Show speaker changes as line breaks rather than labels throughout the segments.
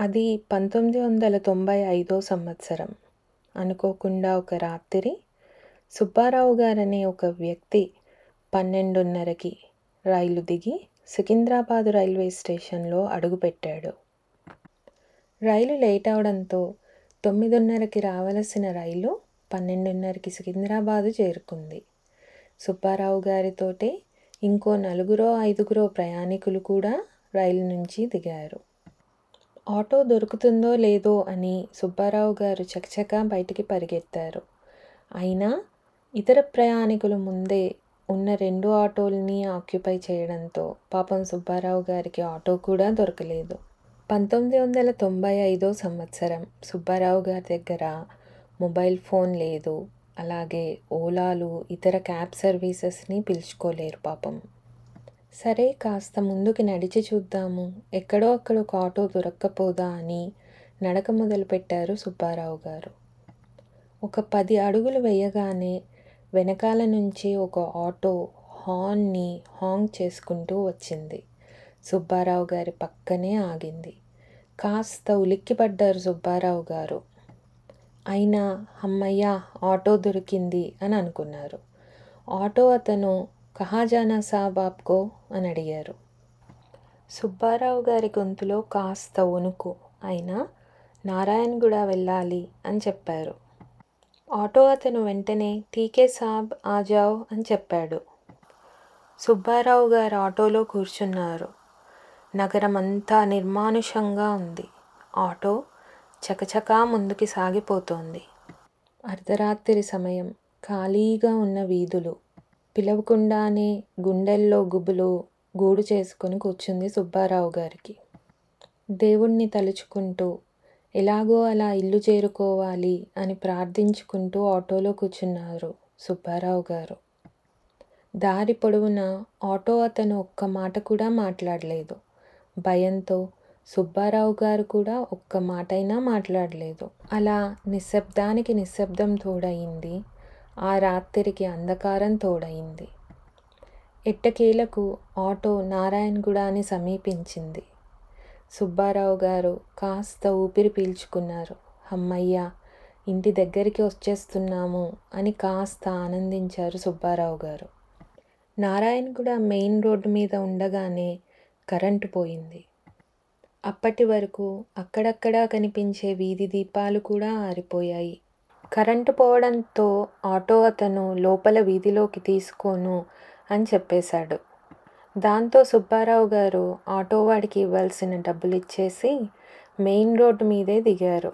అది పంతొమ్మిది వందల తొంభై ఐదో సంవత్సరం. అనుకోకుండా ఒక రాత్రి సుబ్బారావు గారనే ఒక వ్యక్తి పన్నెండున్నరకి రైలు దిగి సికింద్రాబాద్ రైల్వే స్టేషన్లో అడుగుపెట్టాడు రైలు లేట్ అవడంతో తొమ్మిదిన్నరకి రావలసిన రైలు పన్నెండున్నరకి సికింద్రాబాదు చేరుకుంది. సుబ్బారావు గారితోటే ఇంకో నలుగురో ఐదుగురో ప్రయాణికులు కూడా రైలు నుంచి దిగారు. ఆటో దొరుకుతుందో లేదో అని సుబ్బారావు గారు చకచకా బయటికి పరిగెత్తారు. అయినా ఇతర ప్రయాణికులు ముందే ఉన్న రెండు ఆటోల్ని ఆక్యుపై చేయడంతో పాపం సుబ్బారావు గారికి ఆటో కూడా దొరకలేదు. పంతొమ్మిది వందల తొంభై ఐదో సంవత్సరం సుబ్బారావు గారి దగ్గర మొబైల్ ఫోన్ లేదు. అలాగే ఓలాలు ఇతర క్యాబ్ సర్వీసెస్ని పిలుచుకోలేరు పాపం. సరే కాస్త ముందుకి నడిచి చూద్దాము. ఎక్కడో అక్కడ ఒక ఆటో దొరక్కపోదా అని నడక మొదలుపెట్టారు సుబ్బారావు గారు. ఒక పది అడుగులు వేయగానే వెనకాల నుంచి ఒక ఆటో హార్న్ని హాంగ్ చేసుకుంటూ వచ్చింది. సుబ్బారావు గారి పక్కనే ఆగింది. కాస్త ఉలిక్కిపడ్డారు సుబ్బారావు గారు. అయినా అమ్మయ్య ఆటో దొరికింది అని అనుకున్నారు. ఆటో అతను కహా జానా సాబ్ ఆప్కో అని అడిగారు. సుబ్బారావు గారి గొంతులో కాస్త వణుకు అయినా నారాయణగూడ వెళ్ళాలి అని చెప్పారు. ఆటో అతను వెంటనే టీకే సాబ్ ఆజావ్ అని చెప్పాడు. సుబ్బారావు గారు ఆటోలో కూర్చున్నారు. నగరం అంతా నిర్మానుషంగా ఉంది. ఆటో చకచకా ముందుకి సాగిపోతోంది. అర్ధరాత్రి సమయం. ఖాళీగా ఉన్న వీధులు. పిలవకుండానే గుండెల్లో గుబులు గూడు చేసుకుని కూర్చుంది సుబ్బారావు గారికి. దేవుణ్ణి తలుచుకుంటూ ఎలాగో అలా ఇల్లు చేరుకోవాలి అని ప్రార్థించుకుంటూ ఆటోలో కూర్చున్నారు సుబ్బారావు గారు. దారి పొడవునా ఆటో అతను ఒక్క మాట కూడా మాట్లాడలేదు. భయంతో సుబ్బారావు గారు కూడా ఒక్క మాటైనా మాట్లాడలేదు. అలా నిశ్శబ్దానికి నిశ్శబ్దం తోడయింది ఆ రాత్రికి అంధకారం తోడయింది. ఎట్టకేలకు ఆటో నారాయణగూడని సమీపించింది. సుబ్బారావు గారు కాస్త ఊపిరి పీల్చుకున్నారు. అమ్మయ్య ఇంటి దగ్గరికి వచ్చేస్తున్నాము అని కాస్త ఆనందించారు సుబ్బారావు గారు. నారాయణగూడ మెయిన్ రోడ్డు మీద ఉండగానే కరెంటు పోయింది. అప్పటి వరకు అక్కడక్కడా కనిపించే వీధి దీపాలు కూడా ఆరిపోయాయి. కరెంటు పోవడంతో ఆటో అతను లోపల వీధిలోకి తీసుకోను అని చెప్పేశాడు. దాంతో సుబ్బారావు గారు ఆటో వాడికి ఇవ్వాల్సిన డబ్బులు ఇచ్చేసి మెయిన్ రోడ్డు మీదే దిగారు.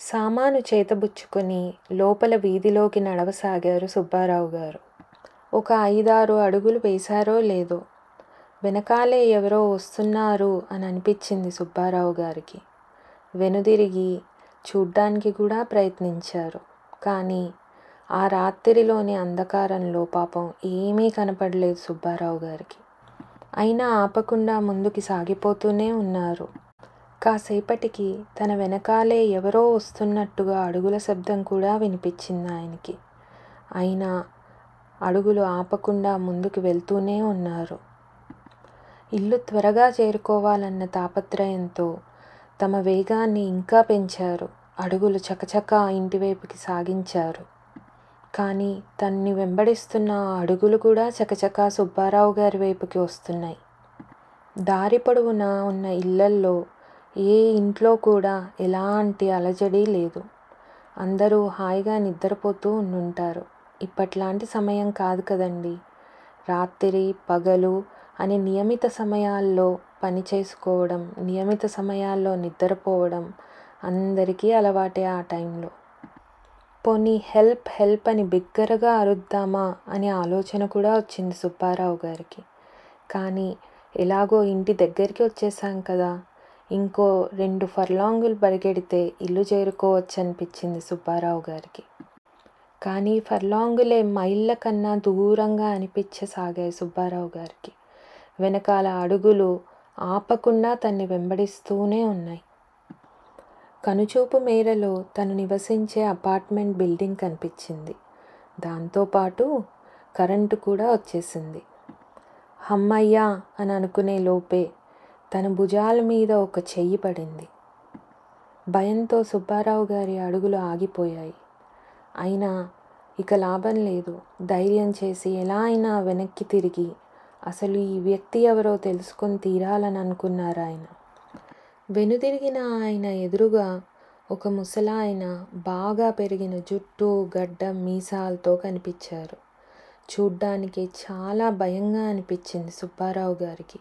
సామాను చేతబుచ్చుకొని లోపల వీధిలోకి నడవసాగారు సుబ్బారావు గారు. ఒక ఐదారు అడుగులు వేశారో లేదో వెనకాలే ఎవరో వస్తున్నారు అని అనిపించింది సుబ్బారావు గారికి. వెనుదిరిగి చూడ్డానికి కూడా ప్రయత్నించారు. కానీ ఆ రాత్రిలోని అంధకారంలో పాపం ఏమీ కనపడలేదు సుబ్బారావు గారికి. అయినా ఆపకుండా ముందుకి సాగిపోతూనే ఉన్నారు. కాసేపటికి తన వెనకాలే ఎవరో వస్తున్నట్టుగా అడుగుల శబ్దం కూడా వినిపించింది ఆయనకి. అయినా అడుగులు ఆపకుండా ముందుకు వెళ్తూనే ఉన్నారు. ఇల్లు త్వరగా చేరుకోవాలన్న తాపత్రయంతో తమ వేగాన్ని ఇంకా పెంచారు. అడుగులు చకచకా ఇంటివైపుకి సాగించారు. కానీ తన్ని వెంబడిస్తున్న ఆ అడుగులు కూడా చకచకా సుబ్బారావు గారి వైపుకి వస్తున్నాయి. దారి పొడవునా ఉన్న ఇళ్ళల్లో ఏ ఇంట్లో కూడా ఎలాంటి అలజడి లేదు. అందరూ హాయిగా నిద్రపోతూ ఉండుంటారు. ఇప్పట్లాంటి సమయం కాదు కదండి. రాత్రి పగలు అని నియమిత సమయాల్లో పని చేసుకోవడం నియమిత సమయాల్లో నిద్రపోవడం అందరికీ అలవాటే ఆ టైంలో. పోనీ హెల్ప్ హెల్ప్ అని బిగ్గరగా అరుద్దామా అనే ఆలోచన కూడా వచ్చింది సుబ్బారావు గారికి. కానీ ఎలాగో ఇంటి దగ్గరికి వచ్చేసాం కదా. ఇంకో రెండు ఫర్లాంగులు పరిగెడితే ఇల్లు చేరుకోవచ్చు అనిపించింది సుబ్బారావు గారికి. కానీ ఫర్లాంగులే మైళ్ళ కన్నా దూరంగా అనిపించసాగాయి సుబ్బారావు గారికి. వెనకాల అడుగులు ఆపకుండా తన్ని వెంబడిస్తూనే ఉన్నాయి. కనుచూపు మేరలో తను నివసించే అపార్ట్మెంట్ బిల్డింగ్ కనిపించింది. దాంతోపాటు కరెంటు కూడా వచ్చేసింది. హమ్మయ్యా అని అనుకునే లోపే తన భుజాల మీద ఒక చెయ్యి పడింది. భయంతో సుబ్బారావు గారి అడుగులు ఆగిపోయాయి. అయినా ఇక లాభం లేదు. ధైర్యం చేసి ఎలా అయినా వెనక్కి తిరిగి అసలు ఈ వ్యక్తి ఎవరో తెలుసుకొని తీరాలని అనుకున్నారు ఆయన వెనుదిరిగిన ఆయన ఎదురుగా ఒక ముసలాయన బాగా పెరిగిన జుట్టు గడ్డ మీసాలతో కనిపించారు. చూడ్డానికి చాలా భయంగా అనిపించింది సుబ్బారావు గారికి.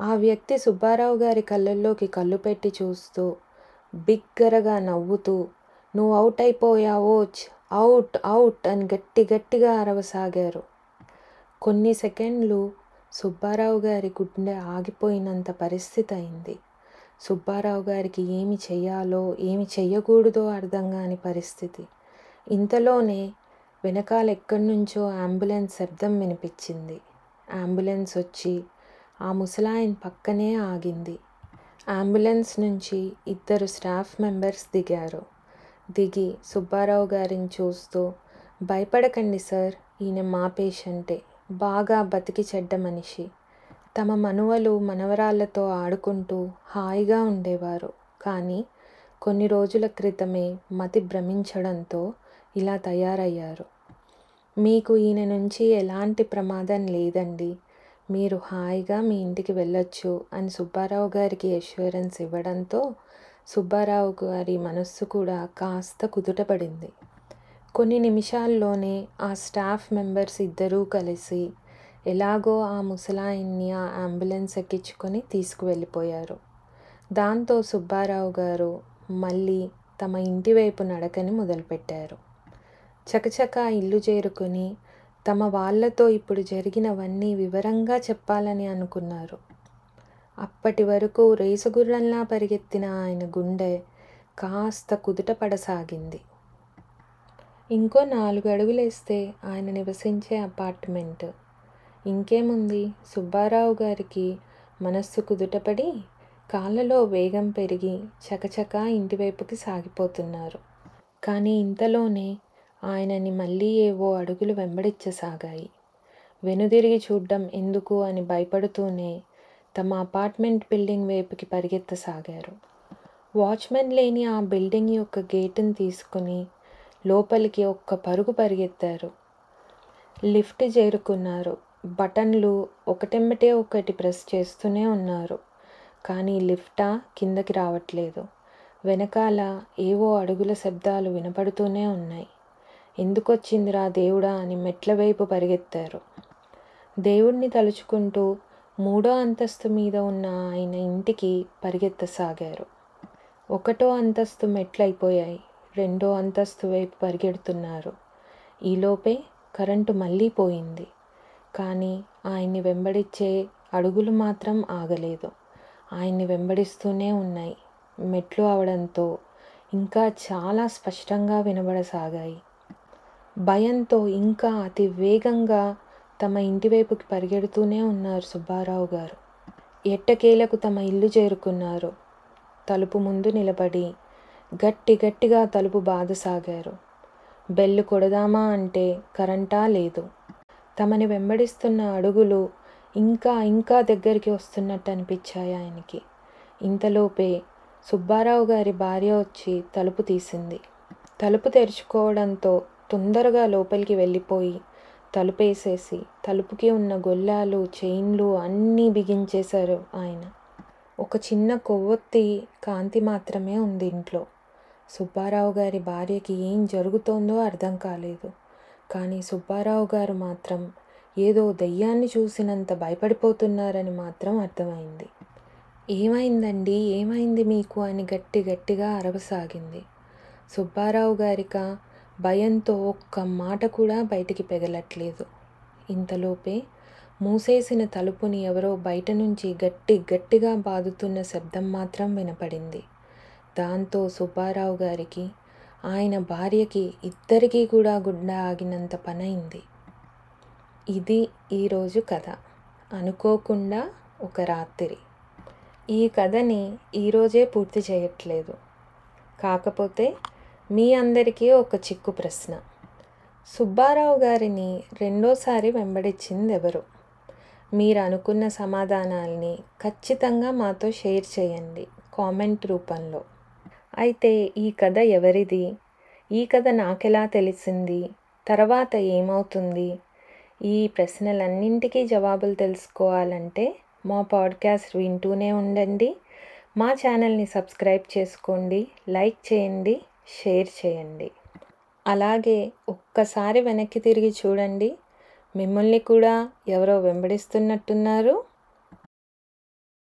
ఆ వ్యక్తి సుబ్బారావు గారి కళ్ళల్లోకి కళ్ళు పెట్టి చూస్తూ బిగ్గరగా నవ్వుతూ నువ్వు అవుట్ అయిపోయావో అవుట్ అవుట్ అని గట్టి గట్టిగా అరవసాగారు. కొన్ని సెకండ్లు సుబ్బారావు గారి గుండె ఆగిపోయినంత పరిస్థితి అయింది. సుబ్బారావు గారికి ఏమి చెయ్యాలో ఏమి చెయ్యకూడదో అర్థం కాని పరిస్థితి. ఇంతలోనే వెనకాల ఎక్కడి నుంచో అంబులెన్స్ శబ్దం వినిపించింది. అంబులెన్స్ వచ్చి ఆ ముసలాయన పక్కనే ఆగింది. అంబులెన్స్ నుంచి ఇద్దరు స్టాఫ్ మెంబర్స్ దిగారు. దిగి సుబ్బారావు గారిని చూస్తూ భయపడకండి సార్ ఈయన మా పేషెంటే. బాగా బతికి చెడ్డ మనిషి. తమ మనువలు మనవరాళ్ళతో ఆడుకుంటూ హాయిగా ఉండేవారు. కానీ కొన్ని రోజుల క్రితమే మతి భ్రమించడంతో ఇలా తయారయ్యారు. మీకు ఈయన నుంచి ఎలాంటి ప్రమాదం లేదండి. మీరు హాయిగా మీ ఇంటికి వెళ్ళొచ్చు అని సుబ్బారావు గారికి అష్యూరెన్స్ ఇవ్వడంతో సుబ్బారావు గారి మనస్సు కూడా కాస్త కుదుటపడింది. కొన్ని నిమిషాల్లోనే ఆ స్టాఫ్ మెంబర్స్ ఇద్దరూ కలిసి ఎలాగో ఆ ముసలాయన్ని ఆ అంబులెన్స్ ఎక్కించుకొని తీసుకువెళ్ళిపోయారు. దాంతో సుబ్బారావు గారు మళ్ళీ తమ ఇంటి వైపు నడకని మొదలుపెట్టారు. చకచక ఇల్లు చేరుకొని తమ వాళ్ళతో ఇప్పుడు జరిగినవన్నీ వివరంగా చెప్పాలని అనుకున్నారు. అప్పటి వరకు రేసుగుర్రంలా పరిగెత్తిన ఆయన గుండె కాస్త కుదుట పడసాగింది ఇంకో నాలుగు అడుగులేస్తే ఆయన నివసించే అపార్ట్మెంట్ ఇంకేముంది? సుబ్బారావు గారికి మనస్సు కుదుటపడి కాళ్ళలో వేగం పెరిగి చకచకా ఇంటివైపుకి సాగిపోతున్నారు. కానీ ఇంతలోనే ఆయనని మళ్ళీ ఏవో అడుగులు వెంబడించసాగాయి. వెనుదిరిగి చూడ్డం ఎందుకు అని భయపడుతూనే తమ అపార్ట్మెంట్ బిల్డింగ్ వైపుకి పరిగెత్తసాగారు. వాచ్మెన్ లేని ఆ బిల్డింగ్ యొక్క గేటును తీసుకుని లోపలికి ఒక్క పరుగు పరిగెత్తారు. లిఫ్ట్ చేరుకున్నారు. బటన్లు ఒకటెమ్మటే ఒకటి ప్రెస్ చేస్తూనే ఉన్నారు. కానీ లిఫ్టా కిందకి రావట్లేదు. వెనకాల ఏవో అడుగుల శబ్దాలు వినపడుతూనే ఉన్నాయి. ఎందుకొచ్చిందిరా దేవుడా అని మెట్ల వైపు పరిగెత్తారు. దేవుణ్ణి తలుచుకుంటూ మూడో అంతస్తు మీద ఉన్న ఆయన ఇంటికి పరిగెత్తసాగారు. ఒకటో అంతస్తు మెట్లయిపోయాయి. రెండో అంతస్తు వైపు పరిగెడుతున్నారు. ఈలోపే కరెంటు మళ్ళీ పోయింది. కానీ ఆయన్ని వెంబడించే అడుగులు మాత్రం ఆగలేదు. ఆయన్ని వెంబడిస్తూనే ఉన్నాయి. మెట్లు అవడంతో ఇంకా చాలా స్పష్టంగా వినబడసాగాయి. భయంతో ఇంకా అతి వేగంగా తమ ఇంటివైపుకి పరిగెడుతూనే ఉన్నారు సుబ్బారావు గారు. ఎట్టకేలకు తమ ఇల్లు చేరుకున్నారు. తలుపు ముందు నిలబడి గట్టి గట్టిగా తలుపు బాధసాగారు. బెల్లు కొడదామా అంటే కరెంటా లేదు. తమని వెంబడిస్తున్న అడుగులు ఇంకా ఇంకా దగ్గరికి వస్తున్నట్టు అనిపించాయి ఆయనకి. ఇంతలోపే సుబ్బారావు గారి భార్య వచ్చి తలుపు తీసింది. తలుపు తెరుచుకోవడంతో తొందరగా లోపలికి వెళ్ళిపోయి తలుపేసేసి తలుపుకి ఉన్న గొల్లాలు చైన్లు అన్నీ బిగించేశారు ఆయన. ఒక చిన్న కొవ్వొత్తి కాంతి మాత్రమే ఉంది ఇంట్లో. సుబ్బారావు గారి భార్యకి ఏం జరుగుతోందో అర్థం కాలేదు. కానీ సుబ్బారావు గారు మాత్రం ఏదో దయ్యాన్ని చూసినంత భయపడిపోతున్నారని మాత్రం అర్థమైంది. ఏమైందండి? ఏమైంది మీకు? అని గట్టి గట్టిగా అరవసాగింది. సుబ్బారావు గారిక భయంతో ఒక్క మాట కూడా బయటికి పెగలట్లేదు. ఇంతలోపే మూసేసిన తలుపుని ఎవరో బయట నుంచి గట్టి గట్టిగా బాదుతున్న శబ్దం మాత్రం వినపడింది. దాంతో సుబ్బారావు గారికి ఆయన భార్యకి ఇద్దరికీ కూడా గుండె ఆగినంత పనైంది ఇది ఈరోజు కథ. అనుకోకుండా ఒక రాత్రి. ఈ కథని ఈరోజే పూర్తి చేయట్లేదు. కాకపోతే మీ అందరికీ ఒక చిక్కు ప్రశ్న. సుబ్బారావు గారిని రెండోసారి వెంబడించింది ఎవరు? మీరు అనుకున్న సమాధానాల్ని ఖచ్చితంగా మాతో షేర్ చేయండి కామెంట్ రూపంలో. అయితే ఈ కథ ఎవరిది? ఈ కథ నాకెలా తెలిసింది? తర్వాత ఏమవుతుంది? ఈ ప్రశ్నలన్నింటికీ జవాబులు తెలుసుకోవాలంటే మా పాడ్కాస్ట్ వింటూనే ఉండండి. మా ఛానల్ని సబ్స్క్రైబ్ చేసుకోండి లైక్ చేయండి షేర్ చేయండి. అలాగే ఒక్కసారి వెనక్కి తిరిగి చూడండి. మిమ్మల్ని కూడా ఎవరో వెంబడిస్తున్నట్టున్నారు.